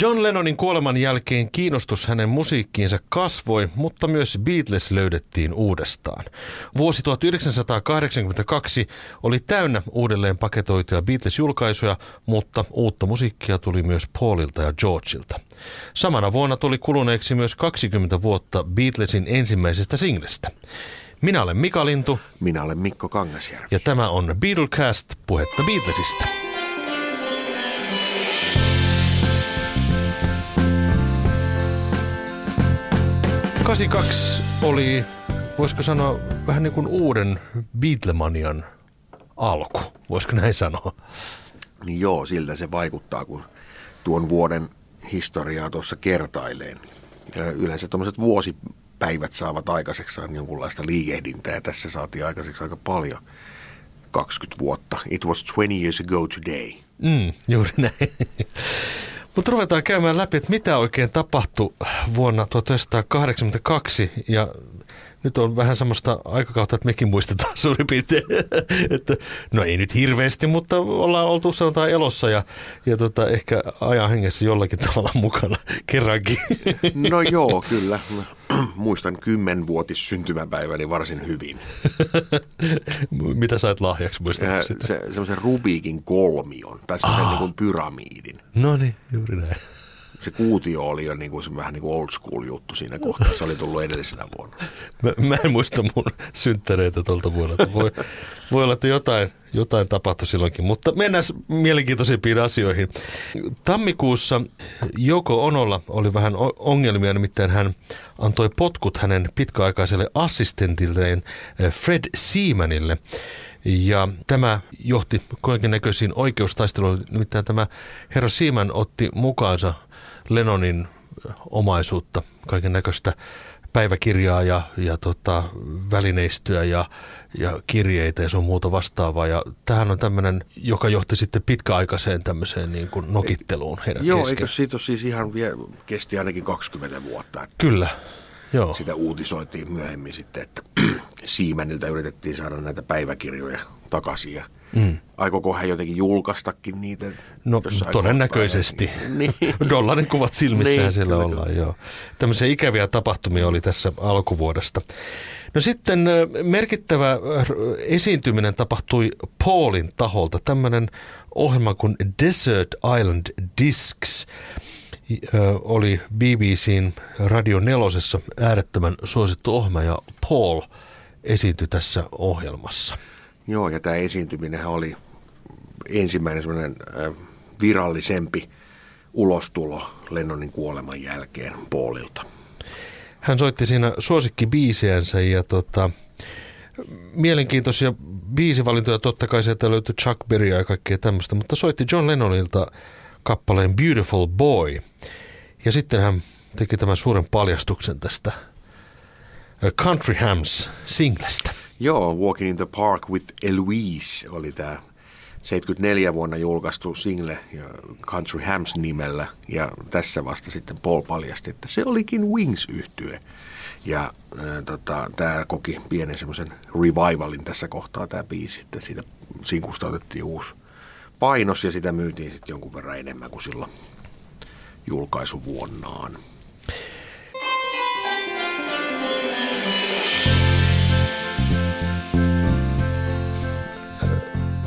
John Lennonin kuoleman jälkeen kiinnostus hänen musiikkiinsa kasvoi, mutta myös Beatles löydettiin uudestaan. Vuosi 1982 oli täynnä uudelleen paketoituja Beatles-julkaisuja, mutta uutta musiikkia tuli myös Paulilta ja Georgeilta. Samana vuonna tuli kuluneeksi myös 20 vuotta Beatlesin ensimmäisestä singlestä. Minä olen Mika Lintu. Minä olen Mikko Kangasjärvi. Ja tämä on Beatlecast, puhetta Beatlesista. 82 oli, voisiko sanoa, vähän niin kuin uuden Beatlemanian alku, voisiko näin sanoa? Niin joo, siltä se vaikuttaa, kun tuon vuoden historiaa tuossa kertaileen. Yleensä tuommoiset vuosipäivät saavat aikaiseksi jonkunlaista liikehdintää ja tässä saatiin aikaiseksi aika paljon. 20 vuotta. It was 20 years ago today. Mm, juuri näin. Mutta ruvetaan käymään läpi, että mitä oikein tapahtui vuonna 1982 ja nyt on vähän semmoista aikakautta, että mekin muistetaan suurin piirtein, että no ei nyt hirveästi, mutta ollaan oltu sanotaan elossa ja, ja tota, ehkä ajan hengessä jollakin tavalla mukana kerrankin. No joo, kyllä. Muistan kymmenvuotis syntymäpäiväni varsin hyvin. Mitä sait lahjaksi muistatko sitä? Se, semmoisen Rubikin kolmion tai semmoisen ah. niin pyramidin. No niin, juuri näin se kuutio oli jo niin kuin, vähän niin kuin old school juttu siinä kohtaa. Se oli tullut edellisenä vuonna. Mä, mä en muista mun synttäreitä tuolta vuonna. Voi, voi olla, että jotain, jotain tapahtui silloinkin, mutta mennään mielenkiintoisimpiin asioihin. Tammikuussa Joko Onolla oli vähän ongelmia, nimittäin hän antoi potkut hänen pitkäaikaiselle assistentilleen eh, Fred Seamanille. Ja tämä johti kaiken näköisiin oikeustaisteluihin, nimittäin tämä herra Seaman otti mukaansa Lennonin omaisuutta, kaiken näköistä päiväkirjaa ja, ja tota, välineistöä ja, ja kirjeitä ja sun muuta vastaavaa. Ja tähän on tämmöinen, joka johti sitten pitkäaikaiseen tämmöiseen niin kuin nokitteluun heidän Joo, kesken. eikö siitä ole siis ihan vie, kesti ainakin 20 vuotta? Että Kyllä, joo. Sitä uutisoitiin myöhemmin sitten, että Siemäniltä yritettiin saada näitä päiväkirjoja takaisin ja – Mm. Aikooko hän jotenkin julkaistakin niitä? No todennäköisesti. Niin. Dollarin kuvat silmissään niin, siellä kyllä, ollaan, kyllä. joo. Tämmöisiä ikäviä tapahtumia oli tässä alkuvuodesta. No sitten merkittävä esiintyminen tapahtui Paulin taholta. Tämmöinen ohjelma kuin Desert Island Discs oli BBCn Radio Nelosessa äärettömän suosittu ohjelma ja Paul esiintyi tässä ohjelmassa. Joo, ja tämä esiintyminen oli ensimmäinen semmoinen virallisempi ulostulo Lennonin kuoleman jälkeen Paulilta. Hän soitti siinä suosikkibiisiänsä ja tota, mielenkiintoisia biisivalintoja totta kai sieltä löytyi Chuck Berrya ja kaikkea tämmöistä, mutta soitti John Lennonilta kappaleen Beautiful Boy. Ja sitten hän teki tämän suuren paljastuksen tästä Country Hams singlestä. Joo, Walking in the Park with Eloise oli tämä 74 vuonna julkaistu single Country Hams nimellä ja tässä vasta sitten Paul paljasti, että se olikin wings yhtye Ja äh, tota, tämä koki pienen semmoisen revivalin tässä kohtaa tämä biisi, että siitä sinkusta otettiin uusi painos ja sitä myytiin sitten jonkun verran enemmän kuin silloin julkaisuvuonnaan.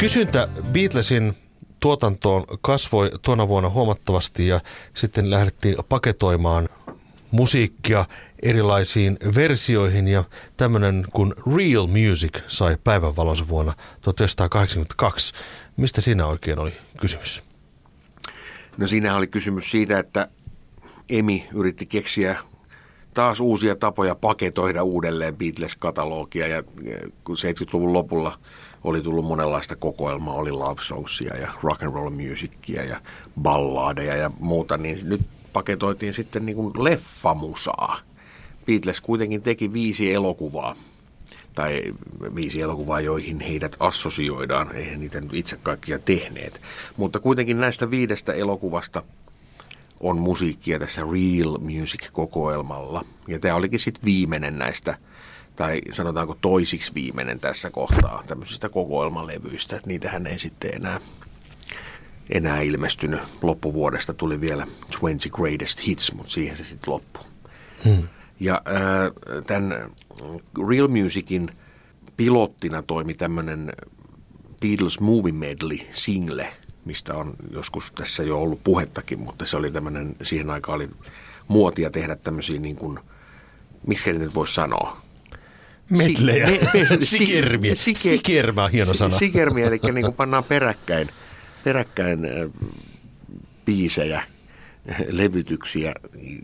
Kysyntä Beatlesin tuotantoon kasvoi tuona vuonna huomattavasti ja sitten lähdettiin paketoimaan musiikkia erilaisiin versioihin ja tämmöinen kuin Real Music sai päivänvalonsa vuonna 1982. Mistä siinä oikein oli kysymys? No siinä oli kysymys siitä, että Emi yritti keksiä taas uusia tapoja paketoida uudelleen Beatles-katalogia ja kun 70-luvun lopulla – oli tullut monenlaista kokoelmaa, oli love songsia ja rock and roll musicia ja balladeja ja muuta, niin nyt paketoitiin sitten niin kuin leffamusaa. Beatles kuitenkin teki viisi elokuvaa, tai viisi elokuvaa, joihin heidät assosioidaan. Eihän niitä nyt itse kaikkia tehneet. Mutta kuitenkin näistä viidestä elokuvasta on musiikkia tässä Real Music-kokoelmalla. Ja tämä olikin sitten viimeinen näistä – tai sanotaanko toisiksi viimeinen tässä kohtaa tämmöisistä kokoelmalevyistä, että niitähän ei sitten enää enää ilmestynyt. Loppuvuodesta tuli vielä 20 Greatest Hits, mutta siihen se sitten loppui. Hmm. Ja äh, tämän Real Musicin pilottina toimi tämmöinen Beatles Movie Medley single, mistä on joskus tässä jo ollut puhettakin, mutta se oli tämmöinen, siihen aikaan oli muotia tehdä tämmöisiä niin kuin, miksi nyt voisi sanoa, Medlejä. Me, me, sikermiä. Siker, Sikermä on hieno sana. Sikermiä, eli niin kuin pannaan peräkkäin, peräkkäin biisejä levytyksiä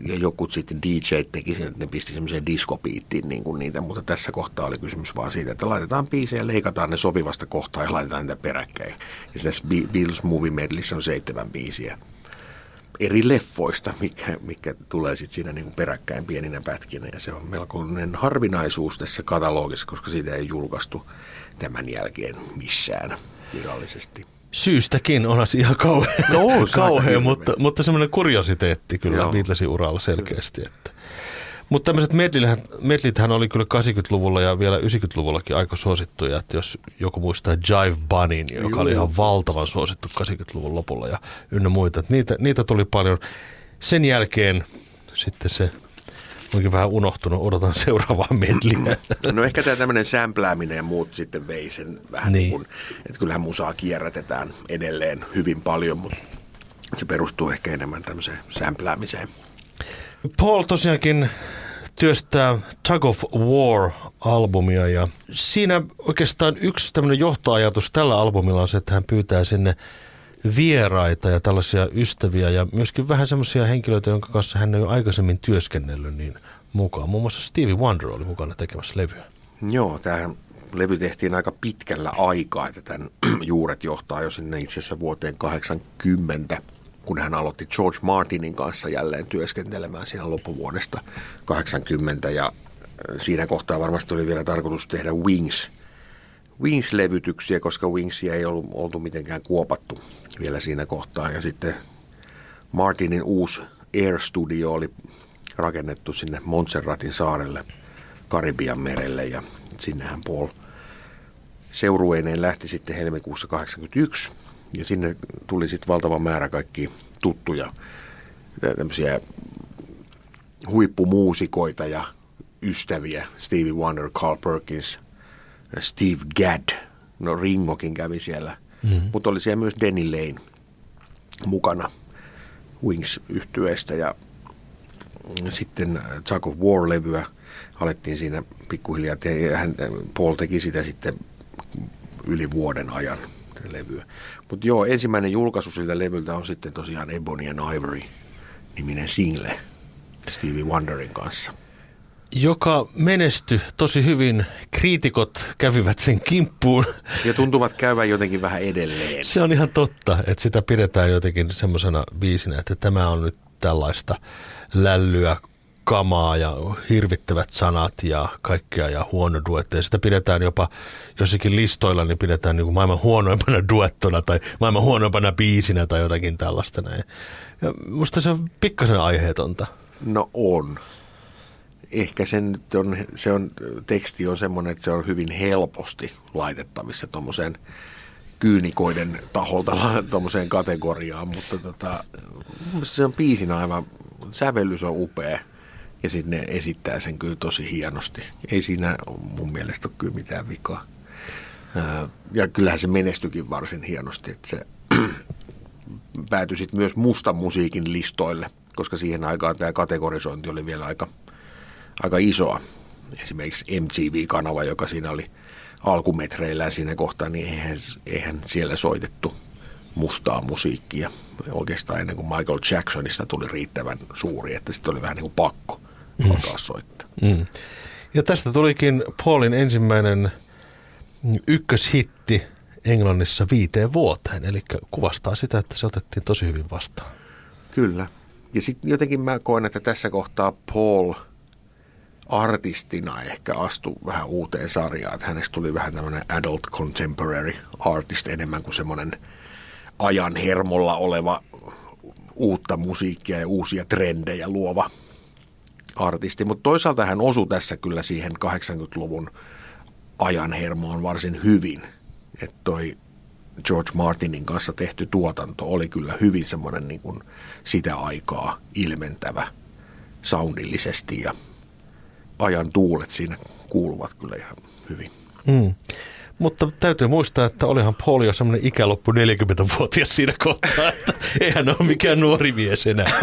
ja joku sitten DJ teki sen, että ne pisti semmoiseen diskopiittiin niin kuin niitä, mutta tässä kohtaa oli kysymys vaan siitä, että laitetaan biisejä, leikataan ne sopivasta kohtaa ja laitetaan niitä peräkkäin. Ja tässä Beatles Movie Medlissä on seitsemän biisiä eri leffoista, mikä, mikä tulee sitten siinä niin kuin peräkkäin pieninä pätkinä. Ja se on melkoinen harvinaisuus tässä katalogissa, koska siitä ei julkaistu tämän jälkeen missään virallisesti. Syystäkin on ihan kauhean, no, kauhean mutta, mutta semmoinen kuriositeetti kyllä Beatlesin uralla selkeästi. Että. Mutta tämmöiset medlithän oli kyllä 80-luvulla ja vielä 90-luvullakin aika suosittuja. Että jos joku muistaa Jive Bunnyn, joka Juu. oli ihan valtavan suosittu 80-luvun lopulla ja ynnä muita. Että niitä, niitä tuli paljon. Sen jälkeen sitten se onkin vähän unohtunut, odotan seuraavaa medliä. No ehkä tämä tämmöinen sämplääminen ja muut sitten vei sen vähän niin. Kun, että kyllähän musaa kierrätetään edelleen hyvin paljon, mutta se perustuu ehkä enemmän tämmöiseen sämpläämiseen. Paul tosiaankin työstää Tug of War-albumia ja siinä oikeastaan yksi tämmöinen johtoajatus tällä albumilla on se, että hän pyytää sinne vieraita ja tällaisia ystäviä ja myöskin vähän semmoisia henkilöitä, jonka kanssa hän on jo aikaisemmin työskennellyt niin mukaan. Muun muassa Stevie Wonder oli mukana tekemässä levyä. Joo, tämähän levy tehtiin aika pitkällä aikaa, että tämän juuret johtaa jo sinne itse asiassa vuoteen 80, kun hän aloitti George Martinin kanssa jälleen työskentelemään siinä loppuvuodesta 80 ja äh, siinä kohtaa varmasti oli vielä tarkoitus tehdä Wings, Wings-levytyksiä, koska Wingsia ei ollut oltu mitenkään kuopattu vielä siinä kohtaa. Ja sitten Martinin uusi Air Studio oli rakennettu sinne Montserratin saarelle Karibian merelle. Ja sinnehän Paul seurueineen lähti sitten helmikuussa 81 ja sinne tuli sitten valtava määrä kaikki tuttuja tämmöisiä huippumuusikoita ja ystäviä. Stevie Wonder, Carl Perkins, Steve Gadd. No Ringokin kävi siellä. Mm-hmm. Mutta oli siellä myös Denny Lane mukana wings yhtyeestä ja sitten Chuck of War-levyä alettiin siinä pikkuhiljaa. Te- hän, Paul teki sitä sitten yli vuoden ajan levyä. Mutta joo, ensimmäinen julkaisu siltä levyltä on sitten tosiaan Ebony and Ivory niminen single Stevie Wonderin kanssa. Joka menesty tosi hyvin. Kriitikot kävivät sen kimppuun. Ja tuntuvat käyvän jotenkin vähän edelleen. Se on ihan totta, että sitä pidetään jotenkin semmoisena biisinä, että tämä on nyt tällaista lällyä, kamaa ja hirvittävät sanat ja kaikkea ja huono duetti. Ja sitä pidetään jopa jossakin listoilla, niin pidetään niin kuin maailman huonoimpana duettona tai maailman huonoimpana biisinä tai jotakin tällaista näin. Ja musta se on pikkasen aiheetonta. No on. Ehkä sen nyt on, se on, teksti on semmoinen, että se on hyvin helposti laitettavissa tuommoiseen kyynikoiden taholta tuommoiseen kategoriaan, mutta tota, se on biisinä aivan, sävellys on upea ja sitten ne esittää sen kyllä tosi hienosti. Ei siinä mun mielestä ole kyllä mitään vikaa. Ja kyllähän se menestyikin varsin hienosti, että se päätyi sitten myös mustan musiikin listoille, koska siihen aikaan tämä kategorisointi oli vielä aika, aika isoa. Esimerkiksi MTV-kanava, joka siinä oli alkumetreillä siinä kohtaa, niin eihän, eihän siellä soitettu mustaa musiikkia oikeastaan ennen kuin Michael Jacksonista tuli riittävän suuri, että sitten oli vähän niin kuin pakko mm. alkaa soittaa. Mm. Ja tästä tulikin Paulin ensimmäinen ykköshitti Englannissa viiteen vuoteen, eli kuvastaa sitä, että se otettiin tosi hyvin vastaan. Kyllä. Ja sitten jotenkin mä koen, että tässä kohtaa Paul artistina ehkä astui vähän uuteen sarjaan. Että hänestä tuli vähän tämmöinen adult contemporary artist enemmän kuin semmoinen ajan hermolla oleva uutta musiikkia ja uusia trendejä luova artisti, mutta toisaalta hän osui tässä kyllä siihen 80-luvun ajan hermoon varsin hyvin. Että toi George Martinin kanssa tehty tuotanto oli kyllä hyvin semmoinen niin kuin sitä aikaa ilmentävä soundillisesti ja ajan tuulet siinä kuuluvat kyllä ihan hyvin. Mm. Mutta täytyy muistaa, että olihan Paul jo semmoinen ikäloppu 40-vuotias siinä kohtaa, että eihän ole mikään nuori mies enää.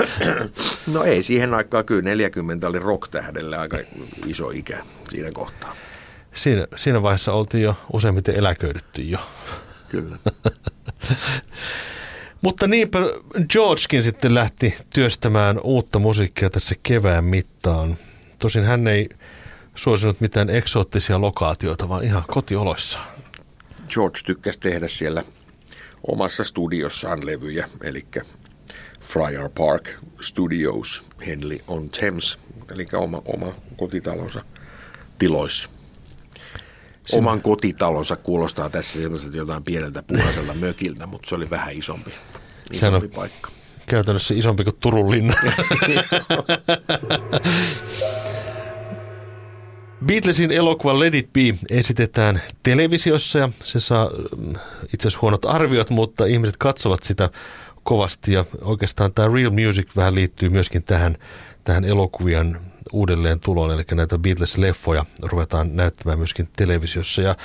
No ei, siihen aikaan kyllä 40 oli rock-tähdelle aika iso ikä siinä kohtaa. Siinä, siinä vaiheessa oltiin jo useimmiten eläköidytty jo. Kyllä. Mutta niinpä Georgekin sitten lähti työstämään uutta musiikkia tässä kevään mittaan. Tosin hän ei suosinut mitään eksoottisia lokaatioita, vaan ihan kotioloissa. George tykkäsi tehdä siellä omassa studiossaan levyjä, eli Friar Park Studios, Henley on Thames, eli oma, oma kotitalonsa tiloissa. Oman kotitalonsa kuulostaa tässä semmoiselta jotain pieneltä punaiselta mökiltä, mutta se oli vähän isompi, isompi on paikka. Käytännössä isompi kuin Turun linna. Beatlesin elokuva Let It Be esitetään televisiossa ja se saa mm, itse asiassa huonot arviot, mutta ihmiset katsovat sitä kovasti ja oikeastaan tämä Real Music vähän liittyy myöskin tähän, tähän elokuvien uudelleen tuloon, eli näitä Beatles-leffoja ruvetaan näyttämään myöskin televisiossa. Ja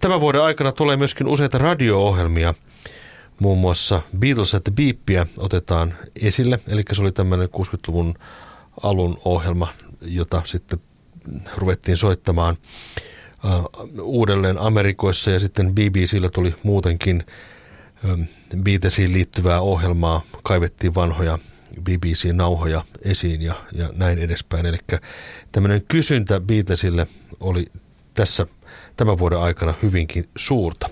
tämän vuoden aikana tulee myöskin useita radio-ohjelmia, muun muassa Beatles at the Beepia otetaan esille, eli se oli tämmöinen 60-luvun alun ohjelma, jota sitten ruvettiin soittamaan uudelleen Amerikoissa ja sitten BBCllä tuli muutenkin Beatlesiin liittyvää ohjelmaa, kaivettiin vanhoja BBC-nauhoja esiin ja, ja näin edespäin. Eli tämmöinen kysyntä Beatlesille oli tässä tämän vuoden aikana hyvinkin suurta.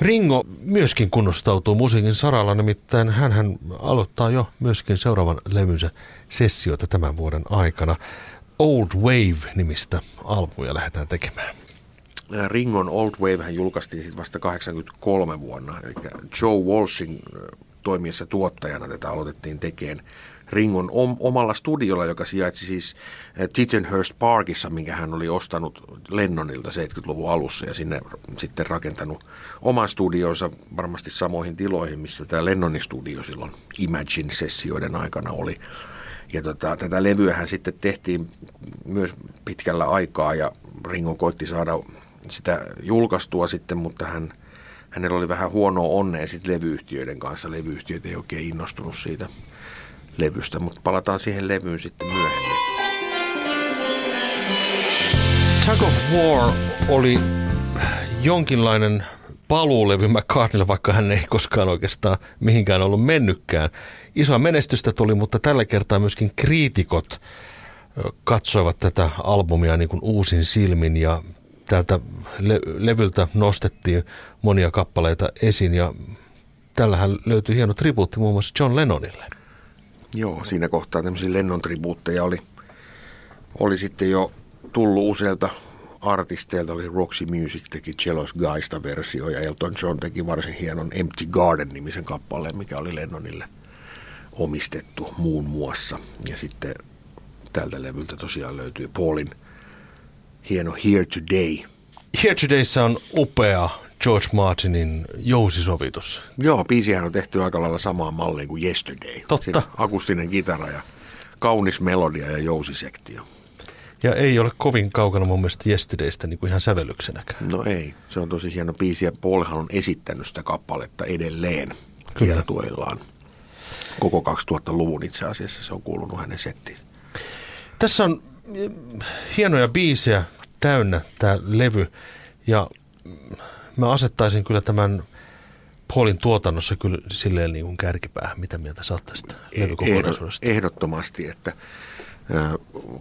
Ringo myöskin kunnostautuu musiikin saralla, nimittäin hän aloittaa jo myöskin seuraavan levynsä sessioita tämän vuoden aikana. Old Wave-nimistä albumia lähdetään tekemään. Ringon Old Wave hän julkaistiin sitten vasta 83 vuonna, eli Joe Walshin toimiessa tuottajana tätä aloitettiin tekemään Ringon om- omalla studiolla, joka sijaitsi siis Tittenhurst Parkissa, minkä hän oli ostanut Lennonilta 70-luvun alussa ja sinne sitten rakentanut oman studionsa varmasti samoihin tiloihin, missä tämä Lennonin studio silloin Imagine-sessioiden aikana oli. Ja tota, tätä levyähän sitten tehtiin myös pitkällä aikaa ja Ringo koitti saada sitä julkaistua sitten, mutta hän, hänellä oli vähän huonoa onnea sitten levyyhtiöiden kanssa. Levyyhtiöt ei oikein innostunut siitä levystä, mutta palataan siihen levyyn sitten myöhemmin. Tug of War oli jonkinlainen paluulevy McCartneylle, vaikka hän ei koskaan oikeastaan mihinkään ollut mennytkään. Isoa menestystä tuli, mutta tällä kertaa myöskin kriitikot katsoivat tätä albumia niin kuin uusin silmin ja täältä le- levyltä nostettiin monia kappaleita esiin ja tällähän löytyi hieno tribuutti muun muassa John Lennonille. Joo, siinä kohtaa tämmöisiä Lennon tribuutteja oli, oli sitten jo tullut useilta artisteilta oli Roxy Music teki Jealous Guysta versio ja Elton John teki varsin hienon Empty Garden-nimisen kappaleen, mikä oli Lennonille omistettu muun muassa. Ja sitten tältä levyltä tosiaan löytyy Paulin hieno Here Today. Here Todayssa on upea George Martinin jousisovitus. Joo, biisihän on tehty aika lailla samaan malliin kuin Yesterday. Totta. Siinä akustinen kitara ja kaunis melodia ja jousisektio. Ja ei ole kovin kaukana mun mielestä Yesterdaystä niin kuin ihan sävellyksenäkään. No ei, se on tosi hieno biisi ja Paulhan on esittänyt sitä kappaletta edelleen kiertueillaan. Koko 2000-luvun itse asiassa se on kuulunut hänen settiin. Tässä on hienoja biisejä täynnä tämä levy ja mä asettaisin kyllä tämän Paulin tuotannossa kyllä silleen niin kuin kärkipäähän. Mitä mieltä sä tästä Ehdottomasti, että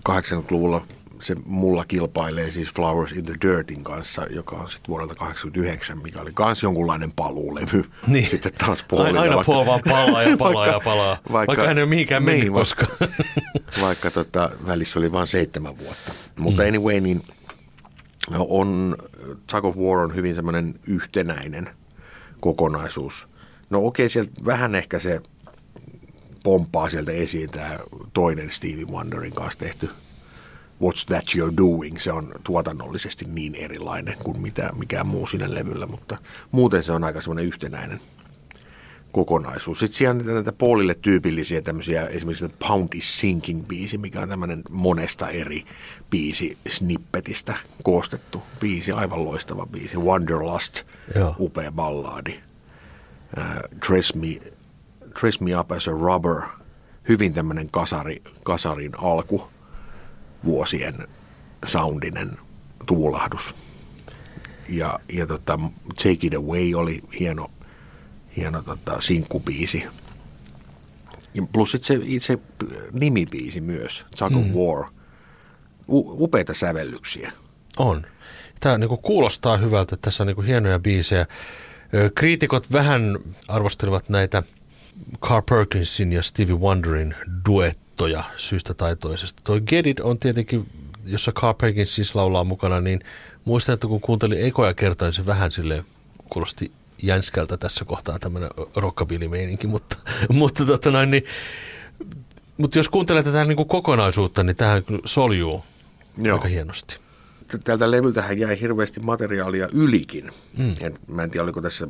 80-luvulla se mulla kilpailee siis Flowers in the Dirtin kanssa, joka on sitten vuodelta 89, mikä oli myös jonkunlainen paluulevy. Niin. Sitten taas Paulilla. Aina Paul vaan palaa ja palaa vaikka, ja palaa, vaikka, vaikka hän ei ole mihinkään mennyt niin, koskaan. vaikka tota, välissä oli vain seitsemän vuotta. Mutta mm. anyway, niin on, Tug of War on hyvin semmoinen yhtenäinen kokonaisuus. No okei, okay, sieltä vähän ehkä se pomppaa sieltä esiin tämä toinen Stevie Wonderin kanssa tehty What's That You're Doing, se on tuotannollisesti niin erilainen kuin mitä, mikään muu siinä levyllä, mutta muuten se on aika semmoinen yhtenäinen kokonaisuus. Sitten siellä on näitä Paulille tyypillisiä tämmöisiä, esimerkiksi Pound is Sinking biisi, mikä on tämmöinen monesta eri biisi snippetistä koostettu biisi, aivan loistava biisi. Wanderlust, Joo. upea ballaadi. Uh, dress, me, dress Me Up as a Rubber, hyvin tämmöinen kasari, kasarin alku, vuosien soundinen tuulahdus. Ja, ja tota, Take It Away oli hieno, hieno tota, sinkkubiisi. Ja plus sit se itse nimibiisi myös, Tug of War. U, upeita sävellyksiä. On. Tämä niin kuulostaa hyvältä, tässä on niin hienoja biisejä. Kriitikot vähän arvostelivat näitä Carl Perkinsin ja Stevie Wonderin duettoja syystä tai toisesta. Toi Get It on tietenkin, jossa Carl Perkins siis laulaa mukana, niin muistan, että kun kuuntelin ekoja kertaa, niin se vähän sille kuulosti jänskältä tässä kohtaa tämmöinen rockabilly-meininki, mutta, mutta, tota noin, niin, mutta jos kuuntelee tätä niin kuin kokonaisuutta, niin tähän soljuu Joo. aika hienosti. Tältä levyltähän jäi hirveästi materiaalia ylikin. Mm. En, mä en tiedä, oliko tässä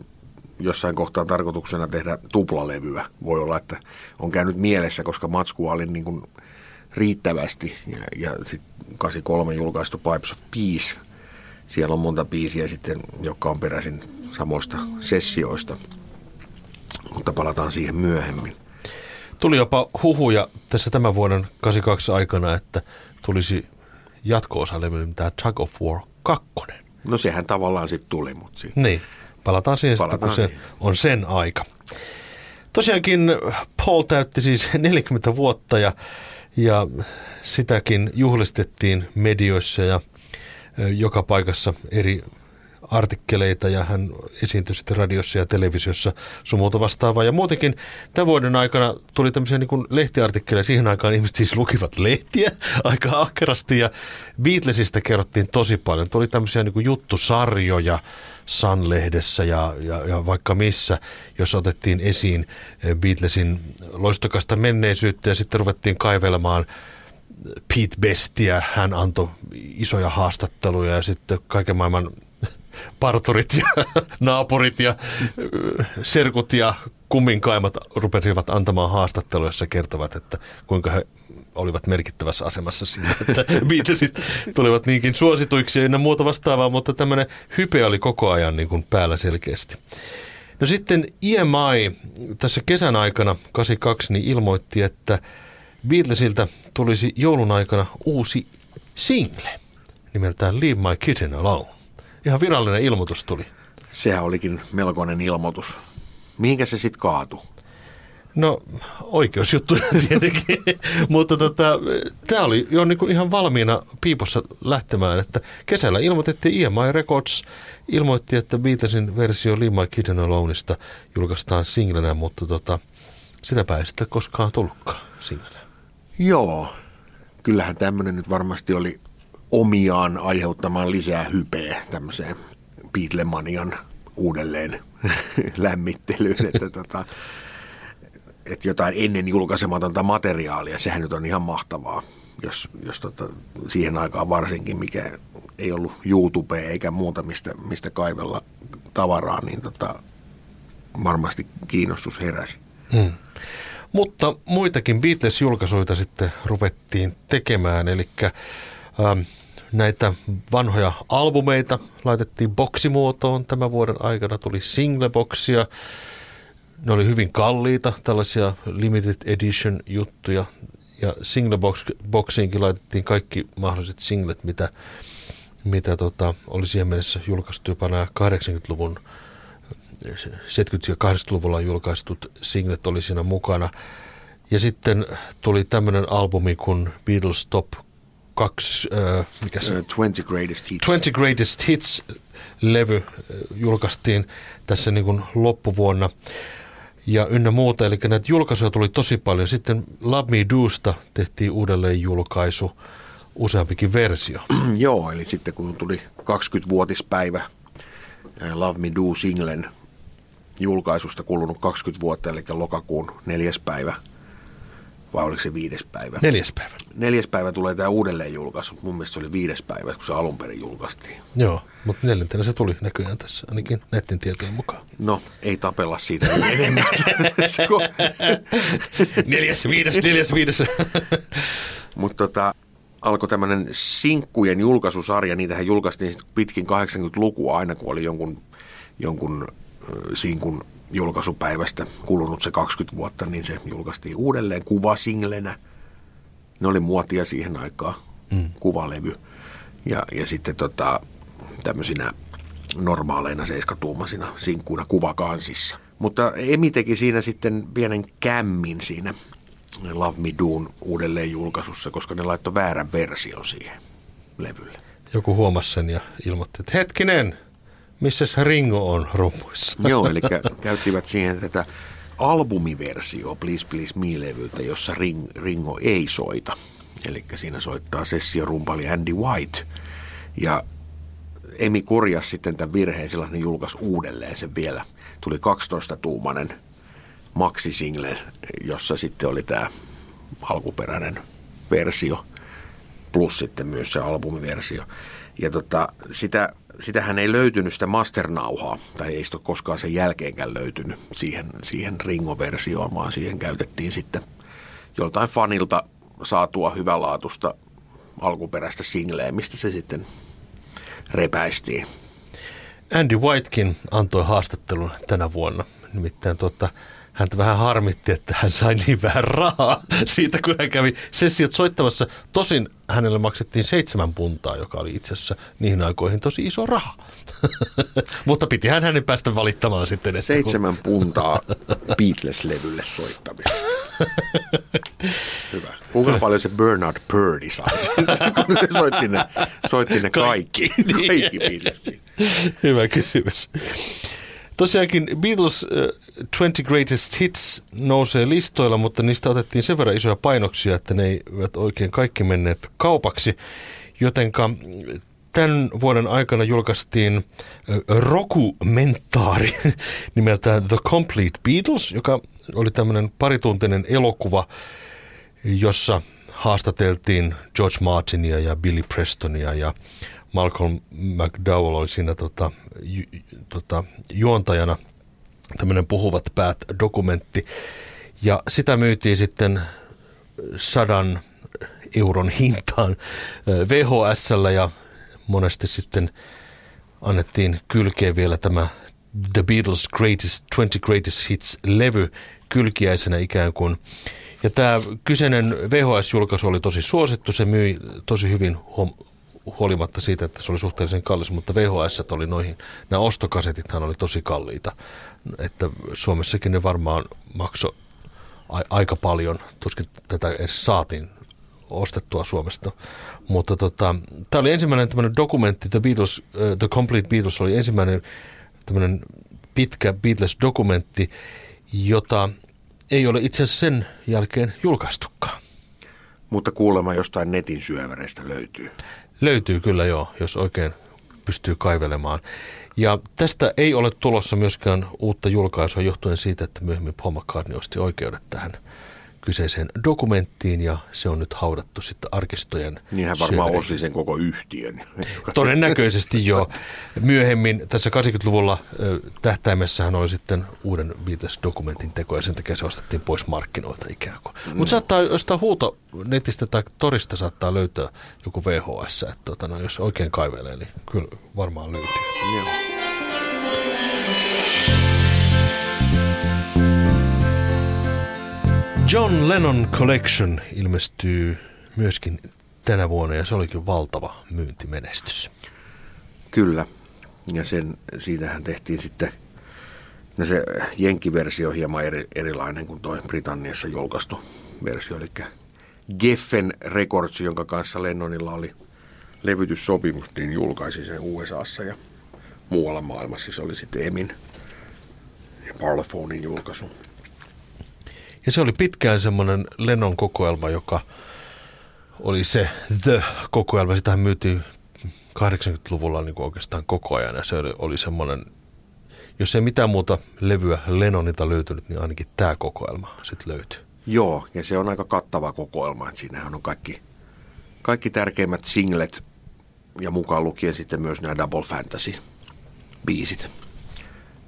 jossain kohtaa tarkoituksena tehdä tuplalevyä. Voi olla, että on käynyt mielessä, koska matskua oli niin kuin riittävästi. Ja, ja sitten 83 julkaistu Pipes of Peace. Siellä on monta biisiä sitten, jotka on peräisin samoista sessioista. Mutta palataan siihen myöhemmin. Tuli jopa huhuja tässä tämän vuoden 82 aikana, että tulisi jatko-osa tämä Tug of War 2. No sehän tavallaan sitten tuli, mutta sit. Niin, palataan siihen Palataan sitten, kun se siihen. on sen aika. Tosiaankin Paul täytti siis 40 vuotta ja, ja sitäkin juhlistettiin medioissa ja joka paikassa eri artikkeleita ja hän esiintyi sitten radiossa ja televisiossa sun muuta vastaavaa. Ja muutenkin tämän vuoden aikana tuli tämmöisiä niin lehtiartikkeleja. Siihen aikaan ihmiset siis lukivat lehtiä aika ahkerasti ja Beatlesista kerrottiin tosi paljon. Tuli tämmöisiä niin juttusarjoja Sun-lehdessä ja, ja, ja vaikka missä, jos otettiin esiin eh, Beatlesin loistokasta menneisyyttä ja sitten ruvettiin kaivelemaan Pete Bestia. Hän antoi isoja haastatteluja ja sitten kaiken maailman parturit ja naapurit ja serkut ja kumminkaimat rupesivat antamaan haastatteluja, jossa kertovat, että kuinka he olivat merkittävässä asemassa siinä, että Beatlesista tulivat niinkin suosituiksi ja muuta vastaavaa, mutta tämmöinen hype oli koko ajan niin kuin päällä selkeästi. No sitten EMI tässä kesän aikana 82 niin ilmoitti, että Beatlesiltä tulisi joulun aikana uusi single nimeltään Leave My Kitten Alone. Ihan virallinen ilmoitus tuli. Sehän olikin melkoinen ilmoitus. Mihinkä se sitten kaatui? No oikeusjuttuja tietenkin, mutta tota, tämä oli jo niinku ihan valmiina piipossa lähtemään, että kesällä ilmoitettiin EMI Records, ilmoitti, että Beatlesin versio Leave My Kitten Aloneista julkaistaan singlenä, mutta tota, sitä ei sitten koskaan tullutkaan singlenä. Joo, kyllähän tämmöinen nyt varmasti oli omiaan aiheuttamaan lisää hypeä tämmöiseen Beatlemanian uudelleen lämmittelyyn, että, tota, että jotain ennen julkaisematonta materiaalia, sehän nyt on ihan mahtavaa, jos, jos tota, siihen aikaan varsinkin, mikä ei ollut YouTube eikä muuta, mistä, mistä kaivella tavaraa, niin tota, varmasti kiinnostus heräsi. Hmm. Mutta muitakin Beatles-julkaisuita sitten ruvettiin tekemään, eli ähm, näitä vanhoja albumeita laitettiin boksimuotoon. Tämän vuoden aikana, tuli singleboksia, ne oli hyvin kalliita, tällaisia limited edition juttuja, ja singleboxiinkin laitettiin kaikki mahdolliset singlet, mitä, mitä tota, oli siihen mennessä julkaistu jopa nämä 80-luvun 70- ja 80-luvulla julkaistut singlet oli siinä mukana. Ja sitten tuli tämmöinen albumi kuin Beatles Top 2, äh, mikä se Uh, 20 Greatest Hits. 20 Greatest Hits-levy äh, julkaistiin tässä niin kuin loppuvuonna ja ynnä muuta. Eli näitä julkaisuja tuli tosi paljon. Sitten Love Me Dosta tehtiin uudelleen julkaisu, useampikin versio. Joo, eli sitten kun tuli 20-vuotispäivä ää, Love Me Do singlen julkaisusta kulunut 20 vuotta, eli lokakuun neljäs päivä, vai oliko se viides päivä? Neljäs päivä. Neljäs päivä tulee tämä uudelleen julkaisu. Mun mielestä se oli viides päivä, kun se alun perin julkaistiin. Joo, mutta neljäntenä se tuli näköjään tässä, ainakin netin tietojen mukaan. No, ei tapella siitä enemmän. neljäs, viides, neljäs, viides. Mutta tota, alkoi tämmöinen sinkkujen julkaisusarja. Niitähän julkaistiin pitkin 80-lukua aina, kun oli jonkun, jonkun sinkun julkaisupäivästä kulunut se 20 vuotta, niin se julkaistiin uudelleen kuvasinglenä. Ne oli muotia siihen aikaan, mm. kuvalevy. Ja, ja sitten tota, tämmöisinä normaaleina seiskatuumasina sinkkuina kuvakansissa. Mutta Emi teki siinä sitten pienen kämmin siinä Love Me Doon uudelleen julkaisussa, koska ne laittoi väärän version siihen levylle. Joku huomasi sen ja ilmoitti, että hetkinen, missä Ringo on rumpuissa? Joo, eli käyttivät siihen tätä albumiversio Please Please Me-levyltä, jossa Ring, Ringo ei soita. Eli siinä soittaa sessiorumpali Andy White. Ja Emi korjasi sitten tämän virheen, sillä ne julkaisi uudelleen sen vielä. Tuli 12-tuumainen maksisingle, jossa sitten oli tämä alkuperäinen versio, plus sitten myös se albumiversio. Ja tota, sitä, sitähän ei löytynyt sitä masternauhaa, tai ei sitä koskaan sen jälkeenkään löytynyt siihen, siihen Ringo-versioon, vaan siihen käytettiin sitten joltain fanilta saatua hyvälaatusta alkuperäistä singleä, mistä se sitten repäistiin. Andy Whitekin antoi haastattelun tänä vuonna. Nimittäin tuota, häntä vähän harmitti, että hän sai niin vähän rahaa siitä, kun hän kävi sessiot soittamassa. Tosin hänelle maksettiin seitsemän puntaa, joka oli itse asiassa niihin aikoihin tosi iso raha. Mutta piti hän hänen päästä valittamaan sitten. Että seitsemän kun... puntaa Beatles-levylle soittamisesta. Hyvä. Kuinka paljon se Bernard Purdy sai, kun se soitti ne, soitti ne kaikki, kaikki, kaikki Beatles. Hyvä kysymys. Tosiaankin Beatles uh, 20 Greatest Hits nousee listoilla, mutta niistä otettiin sen verran isoja painoksia, että ne eivät oikein kaikki menneet kaupaksi. Jotenka tämän vuoden aikana julkaistiin rokumentaari nimeltään The Complete Beatles, joka oli tämmöinen parituntinen elokuva, jossa haastateltiin George Martinia ja Billy Prestonia ja Malcolm McDowell oli siinä tota, ju, tota, juontajana tämmöinen puhuvat päät dokumentti. Ja sitä myytiin sitten sadan euron hintaan VHSllä ja monesti sitten annettiin kylkeen vielä tämä The Beatles Greatest, 20 Greatest Hits-levy kylkiäisenä ikään kuin. Ja tämä kyseinen VHS-julkaisu oli tosi suosittu, se myi tosi hyvin huolimatta siitä, että se oli suhteellisen kallis, mutta VHS oli noihin, nämä ostokasetithan oli tosi kalliita, että Suomessakin ne varmaan maksoi a- aika paljon, tuskin tätä edes saatiin ostettua Suomesta. Mutta tota, tämä oli ensimmäinen tämmöinen dokumentti, The, Beatles, uh, The Complete Beatles oli ensimmäinen tämmöinen pitkä Beatles-dokumentti, jota ei ole itse asiassa sen jälkeen julkaistukaan. Mutta kuulemma jostain netin syöväreistä löytyy. Löytyy kyllä joo, jos oikein pystyy kaivelemaan. Ja tästä ei ole tulossa myöskään uutta julkaisua johtuen siitä, että myöhemmin Paul McCartney osti oikeudet tähän kyseiseen dokumenttiin ja se on nyt haudattu sitten arkistojen Niin hän varmaan osti sen koko yhtiön. Todennäköisesti jo. Myöhemmin tässä 80-luvulla tähtäimessä hän oli sitten uuden Beatles-dokumentin teko ja sen takia se ostettiin pois markkinoilta ikään kuin. Mm. Mutta saattaa jostain huuto netistä tai torista saattaa löytää joku VHS, että tota, no, jos oikein kaivelee, niin kyllä varmaan löytyy. Joo. John Lennon Collection ilmestyy myöskin tänä vuonna ja se olikin valtava myyntimenestys. Kyllä. Ja sen, siitähän tehtiin sitten no se jenkkiversio hieman eri, erilainen kuin tuo Britanniassa julkaistu versio, eli Geffen Records, jonka kanssa Lennonilla oli levytyssopimus, niin julkaisi sen USAssa ja muualla maailmassa. Se oli sitten Emin ja Parlophonein julkaisu. Ja se oli pitkään semmoinen Lennon kokoelma, joka oli se The-kokoelma. Sitähän myytiin 80-luvulla niin oikeastaan koko ajan ja se oli, oli semmoinen, jos ei mitään muuta levyä Lennonilta löytynyt, niin ainakin tämä kokoelma sitten löytyi. Joo, ja se on aika kattava kokoelma. Että siinähän on kaikki, kaikki tärkeimmät singlet ja mukaan lukien sitten myös nämä Double Fantasy-biisit.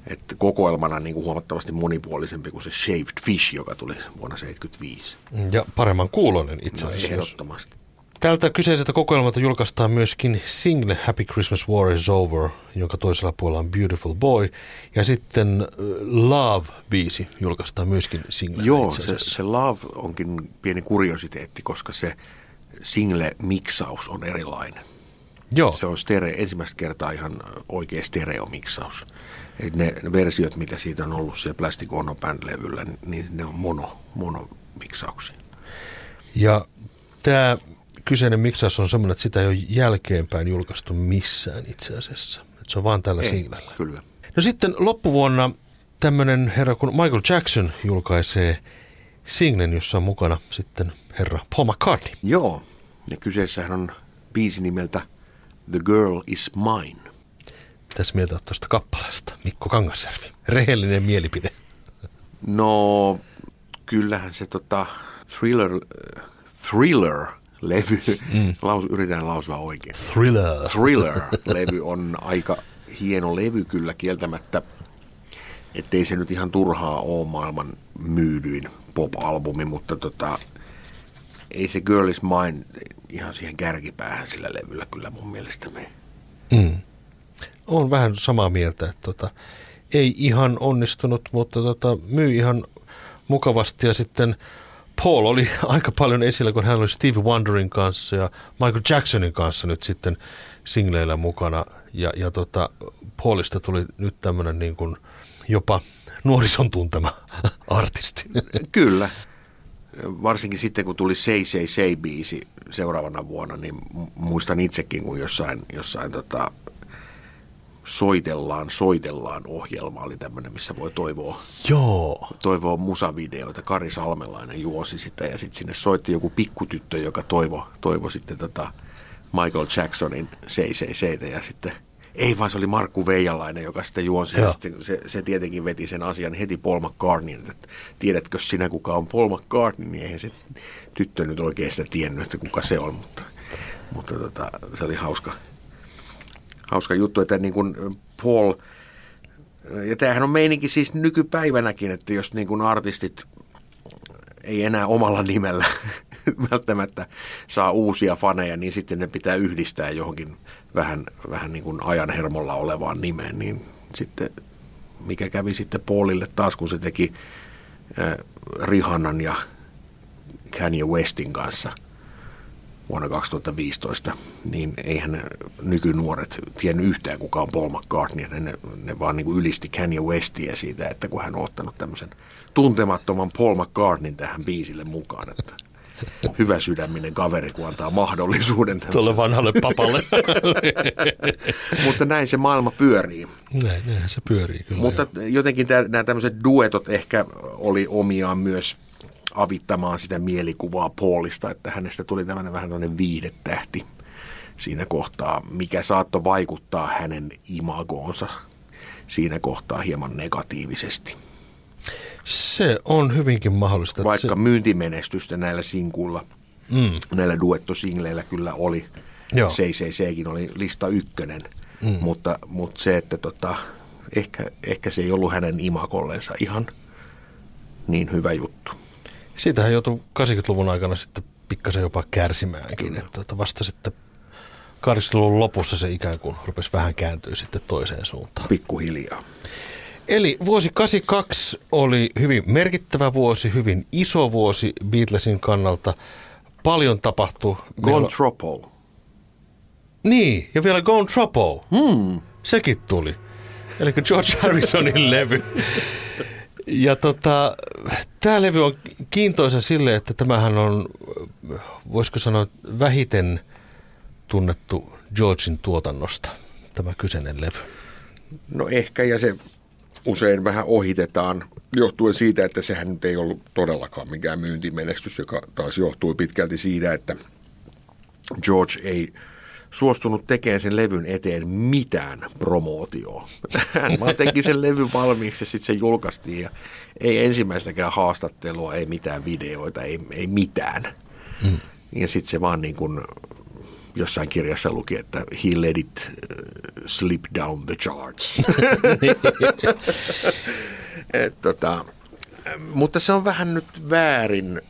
Että kokoelmana niin kuin huomattavasti monipuolisempi kuin se Shaved Fish, joka tuli vuonna 1975. Ja paremman kuulonen itse No, asiassa. ehdottomasti. Tältä kyseiseltä kokoelmalta julkaistaan myöskin single Happy Christmas War is Over, jonka toisella puolella on Beautiful Boy. Ja sitten äh, Love-biisi julkaistaan myöskin single Joo, se, se Love onkin pieni kuriositeetti, koska se single-miksaus on erilainen. Joo, Se on stereo, ensimmäistä kertaa ihan oikea stereomiksaus. Et ne, versiot, mitä siitä on ollut siellä Plastic Ono Band-levyllä, niin ne on mono, monomiksauksia. ja tämä kyseinen miksaus on semmoinen, että sitä ei ole jälkeenpäin julkaistu missään itse asiassa. Et se on vaan tällä singlellä. Kyllä. No sitten loppuvuonna tämmöinen herra kuin Michael Jackson julkaisee singlen, jossa on mukana sitten herra Paul McCartney. Joo, ja kyseessähän on biisi nimeltä The Girl is Mine. Tässä mieltä oot tuosta kappaleesta. Mikko Kangasjärvi. Rehellinen mielipide. No, kyllähän se tota, thriller, äh, thriller-levy, mm. laus, yritän lausua oikein. Thriller. Thriller-levy on aika hieno levy kyllä kieltämättä, ettei se nyt ihan turhaa ole maailman myydyin pop-albumi, mutta tota, ei se Girl is Mine ihan siihen kärkipäähän sillä levyllä kyllä mun mielestä. Mm. On vähän samaa mieltä, että tota, ei ihan onnistunut, mutta tota, myy ihan mukavasti. Ja sitten Paul oli aika paljon esillä, kun hän oli Steve Wonderin kanssa ja Michael Jacksonin kanssa nyt sitten singleillä mukana. Ja, ja tota, Paulista tuli nyt tämmöinen niin kuin jopa nuorison tuntema artisti. Kyllä. Varsinkin sitten, kun tuli Say Say Say biisi seuraavana vuonna, niin mu- muistan itsekin, kun jossain, jossain tota, soitellaan, soitellaan ohjelma oli tämmöinen, missä voi toivoa, Joo. toivoa musavideoita. Kari Salmelainen juosi sitä ja sitten sinne soitti joku pikkutyttö, joka toivo, toivo sitten tota Michael Jacksonin Say Say Saytä ja sitten ei vaan se oli Markku Veijalainen, joka sitten juonsi. Ja sitten se, se tietenkin veti sen asian heti Paul McCartneyin, että tiedätkö sinä kuka on Paul McCartney, niin eihän se tyttö nyt oikein sitä tiennyt, että kuka se on, mutta, mutta tota, se oli hauska, hauska juttu, että niin kuin Paul, ja tämähän on meininki siis nykypäivänäkin, että jos niin kuin artistit ei enää omalla nimellä välttämättä saa uusia faneja, niin sitten ne pitää yhdistää johonkin vähän, vähän niin kuin ajan hermolla olevaan nimeen, niin sitten mikä kävi sitten Paulille taas, kun se teki äh, Rihannan ja Kanye Westin kanssa vuonna 2015, niin eihän nykynuoret tiennyt yhtään kuka on Paul McCartney. Ne, ne vaan niin kuin ylisti Kanye Westia siitä, että kun hän on ottanut tämmöisen tuntemattoman Paul McCartneyn tähän biisille mukaan, että hyvä sydäminen kaveri, kun antaa mahdollisuuden. Tuolle vanhalle papalle. Mutta näin se maailma pyörii. näin, näinhän se pyörii kyllä. Mutta joo. jotenkin tää, nämä tämmöiset duetot ehkä oli omiaan myös avittamaan sitä mielikuvaa Paulista, että hänestä tuli tämmöinen vähän tämmöinen viihdetähti siinä kohtaa, mikä saattoi vaikuttaa hänen imagoonsa siinä kohtaa hieman negatiivisesti. Se on hyvinkin mahdollista. että Vaikka se, myyntimenestystä näillä sinkuilla, mm, näillä duettosingleillä kyllä oli. Joo. CCCkin oli lista ykkönen, mm. mutta, mutta se, että tota, ehkä, ehkä se ei ollut hänen imakollensa ihan niin hyvä juttu. siitähän joutui 80-luvun aikana sitten pikkasen jopa kärsimäänkin. Että tota vasta sitten 80-luvun lopussa se ikään kuin rupesi vähän kääntyä sitten toiseen suuntaan. Pikkuhiljaa. Eli vuosi 82 oli hyvin merkittävä vuosi, hyvin iso vuosi Beatlesin kannalta. Paljon tapahtui. Gone Tropo. Niin, ja vielä Gone Tropo. Hmm. Sekin tuli. Eli George Harrisonin levy. Ja tota, tämä levy on kiintoisa sille, että tämähän on, voisiko sanoa, vähiten tunnettu Georgein tuotannosta, tämä kyseinen levy. No ehkä, ja se usein vähän ohitetaan johtuen siitä, että sehän nyt ei ollut todellakaan mikään myyntimenestys, joka taas johtui pitkälti siitä, että George ei suostunut tekemään sen levyn eteen mitään promootioa. Hän vaan teki sen levyn valmiiksi ja sitten se julkaistiin ja ei ensimmäistäkään haastattelua, ei mitään videoita, ei, ei mitään. Mm. Ja sitten se vaan niin kuin jossain kirjassa luki, että he let it slip down the charts. Et, tota, mutta se on vähän nyt väärin,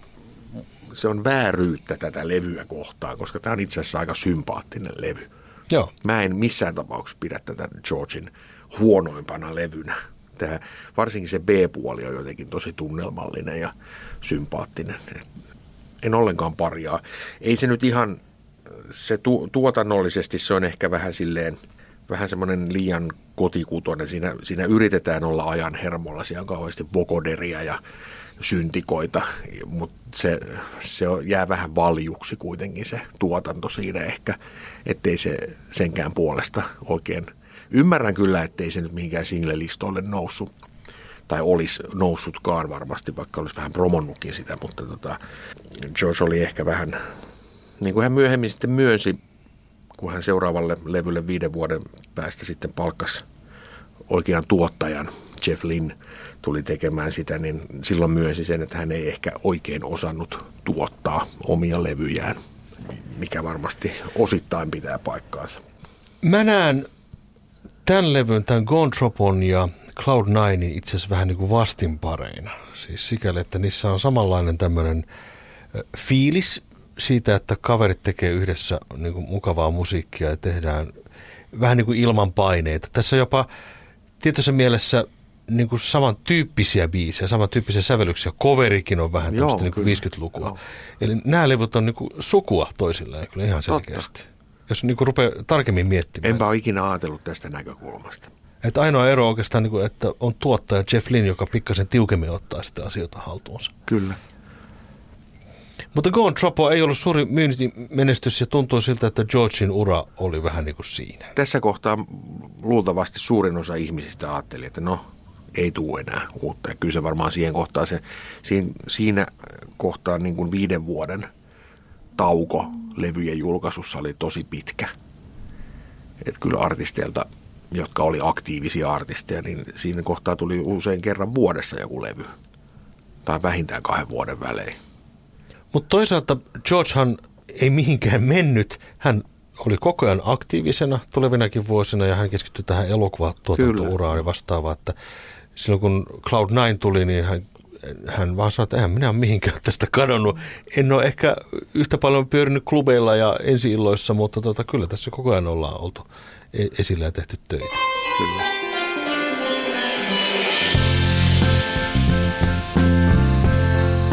se on vääryyttä tätä levyä kohtaan, koska tämä on itse asiassa aika sympaattinen levy. Joo. Mä en missään tapauksessa pidä tätä Georgin huonoimpana levynä. Tämä, varsinkin se B-puoli on jotenkin tosi tunnelmallinen ja sympaattinen. En ollenkaan parjaa. Ei se nyt ihan, se tu, tuotannollisesti se on ehkä vähän silleen, vähän semmoinen liian kotikutoinen. Siinä, siinä yritetään olla ajan hermolla, siellä on kauheasti vokoderia ja syntikoita, mutta se, se jää vähän valjuksi kuitenkin se tuotanto siinä ehkä, ettei se senkään puolesta oikein. Ymmärrän kyllä, ettei se nyt mihinkään single-listoille noussut tai olisi noussutkaan varmasti, vaikka olisi vähän promonnutkin sitä, mutta tota, George oli ehkä vähän, niin kuin hän myöhemmin sitten myönsi, kun hän seuraavalle levylle viiden vuoden päästä sitten palkkas oikean tuottajan, Jeff Lynn tuli tekemään sitä, niin silloin myönsi sen, että hän ei ehkä oikein osannut tuottaa omia levyjään, mikä varmasti osittain pitää paikkaansa. Mä näen tämän levyn, tämän Gone Tropon ja Cloud9 itse asiassa vähän niin kuin vastinpareina. Siis sikäli, että niissä on samanlainen tämmöinen fiilis siitä, että kaverit tekee yhdessä niin kuin mukavaa musiikkia ja tehdään vähän niin kuin ilman paineita. Tässä on jopa tietyssä mielessä niin kuin samantyyppisiä biisejä, samantyyppisiä sävellyksiä. Coverikin on vähän tämmöistä niin kuin 50-lukua. Joo. Eli nämä levyt on niin kuin sukua toisilleen kyllä ihan selkeästi. Totta. Jos niin kuin rupeaa tarkemmin miettimään. Enpä ole ikinä ajatellut tästä näkökulmasta. Että ainoa ero oikeastaan, niin kuin, että on tuottaja Jeff Lynn, joka pikkasen tiukemmin ottaa sitä asioita haltuunsa. Kyllä. Mutta Gone Tropo ei ollut suuri myyntimenestys ja tuntuu siltä, että Georgein ura oli vähän niin kuin siinä. Tässä kohtaa luultavasti suurin osa ihmisistä ajatteli, että no, ei tule enää uutta. Ja kyllä se varmaan siihen kohtaan, se, siinä, siinä kohtaa niin kuin viiden vuoden tauko levyjen julkaisussa oli tosi pitkä. Että kyllä artisteilta, jotka oli aktiivisia artisteja, niin siinä kohtaa tuli usein kerran vuodessa joku levy. Tai vähintään kahden vuoden välein. Mutta toisaalta Georgehan ei mihinkään mennyt. Hän oli koko ajan aktiivisena tulevinakin vuosina ja hän keskittyi tähän elokuvatuotantouraan ja vastaavaan, että silloin kun Cloud9 tuli, niin hän, hän vaan sanoi, että eihän minä ole mihinkään tästä kadonnut. En ole ehkä yhtä paljon pyörinyt klubeilla ja ensi-illoissa, mutta tota, kyllä tässä koko ajan ollaan oltu e-, esillä ja tehty töitä. Kyllä.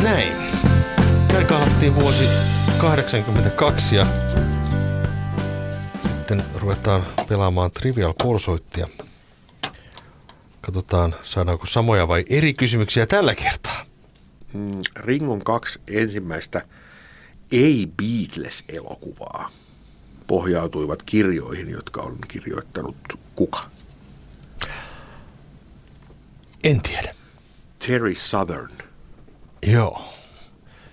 Näin. Näin kahlattiin vuosi 82 ja sitten ruvetaan pelaamaan Trivial Polsoittia. Katsotaan, saadaanko samoja vai eri kysymyksiä tällä kertaa. Mm, Ringon kaksi ensimmäistä ei-Beatles-elokuvaa pohjautuivat kirjoihin, jotka on kirjoittanut kuka? En tiedä. Terry Southern. Joo.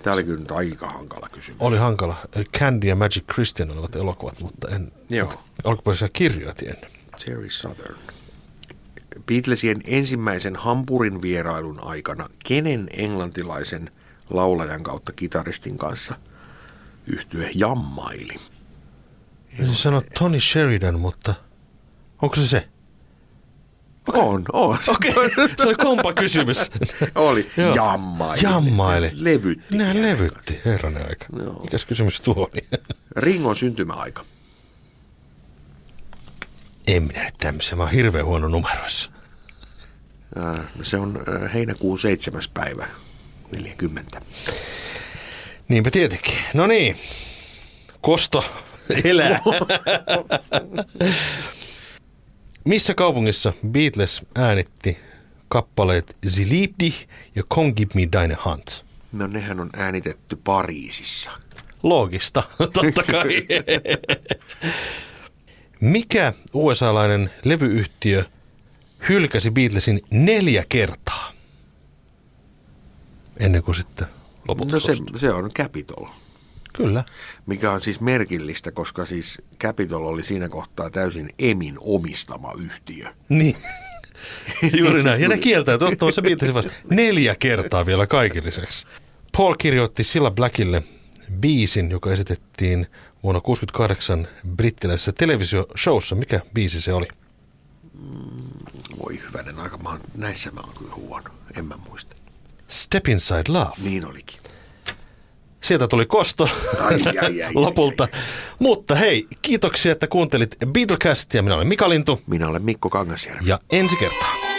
Tämä oli kyllä aika hankala kysymys. Oli hankala. Candy ja Magic Christian olivat elokuvat, mutta en Joo. alkuperäisiä kirjoja tiennyt. Terry Southern. Beatlesien ensimmäisen Hampurin vierailun aikana kenen englantilaisen laulajan kautta kitaristin kanssa yhtye jammaili? En sano Tony Sheridan, mutta onko se se? On, on. Okei, okay. se oli kompa kysymys. oli. Jammaili. Jammaili. Levytti. Nehän levytti, herranen aika. Joo. Mikäs kysymys tuo oli? Ringon syntymäaika. En minä nyt tämmöisen, mä oon hirveän huono numeroissa. Se on heinäkuun seitsemäs päivä, 40. Niinpä tietenkin. No niin, kosto elää. Missä kaupungissa Beatles äänitti kappaleet Zilipdi ja Come Give Me Dine Hunt? No nehän on äänitetty Pariisissa. Loogista, totta kai. Mikä USA-lainen levyyhtiö hylkäsi Beatlesin neljä kertaa ennen kuin sitten loput No se, se on Capitol. Kyllä. Mikä on siis merkillistä, koska siis Capitol oli siinä kohtaa täysin Emin omistama yhtiö. Niin. Juuri näin. Ja ne kieltäytyi ottamassa Beatlesin vasta neljä kertaa vielä kaiken lisäksi. Paul kirjoitti Silla Blackille biisin, joka esitettiin vuonna 1968 brittiläisessä televisioshowssa. Mikä biisi se oli? Voi hyvänen aika, mä oon, näissä mä oon kyllä huono, en mä muista. Step Inside Love. Niin olikin. Sieltä tuli kosto Ai, ai, ai, lopulta. ai, Mutta hei, kiitoksia, että kuuntelit Beatlecastia. Minä olen Mika Lintu Minä olen Mikko Kangasjärvi. ja ensi kertaa.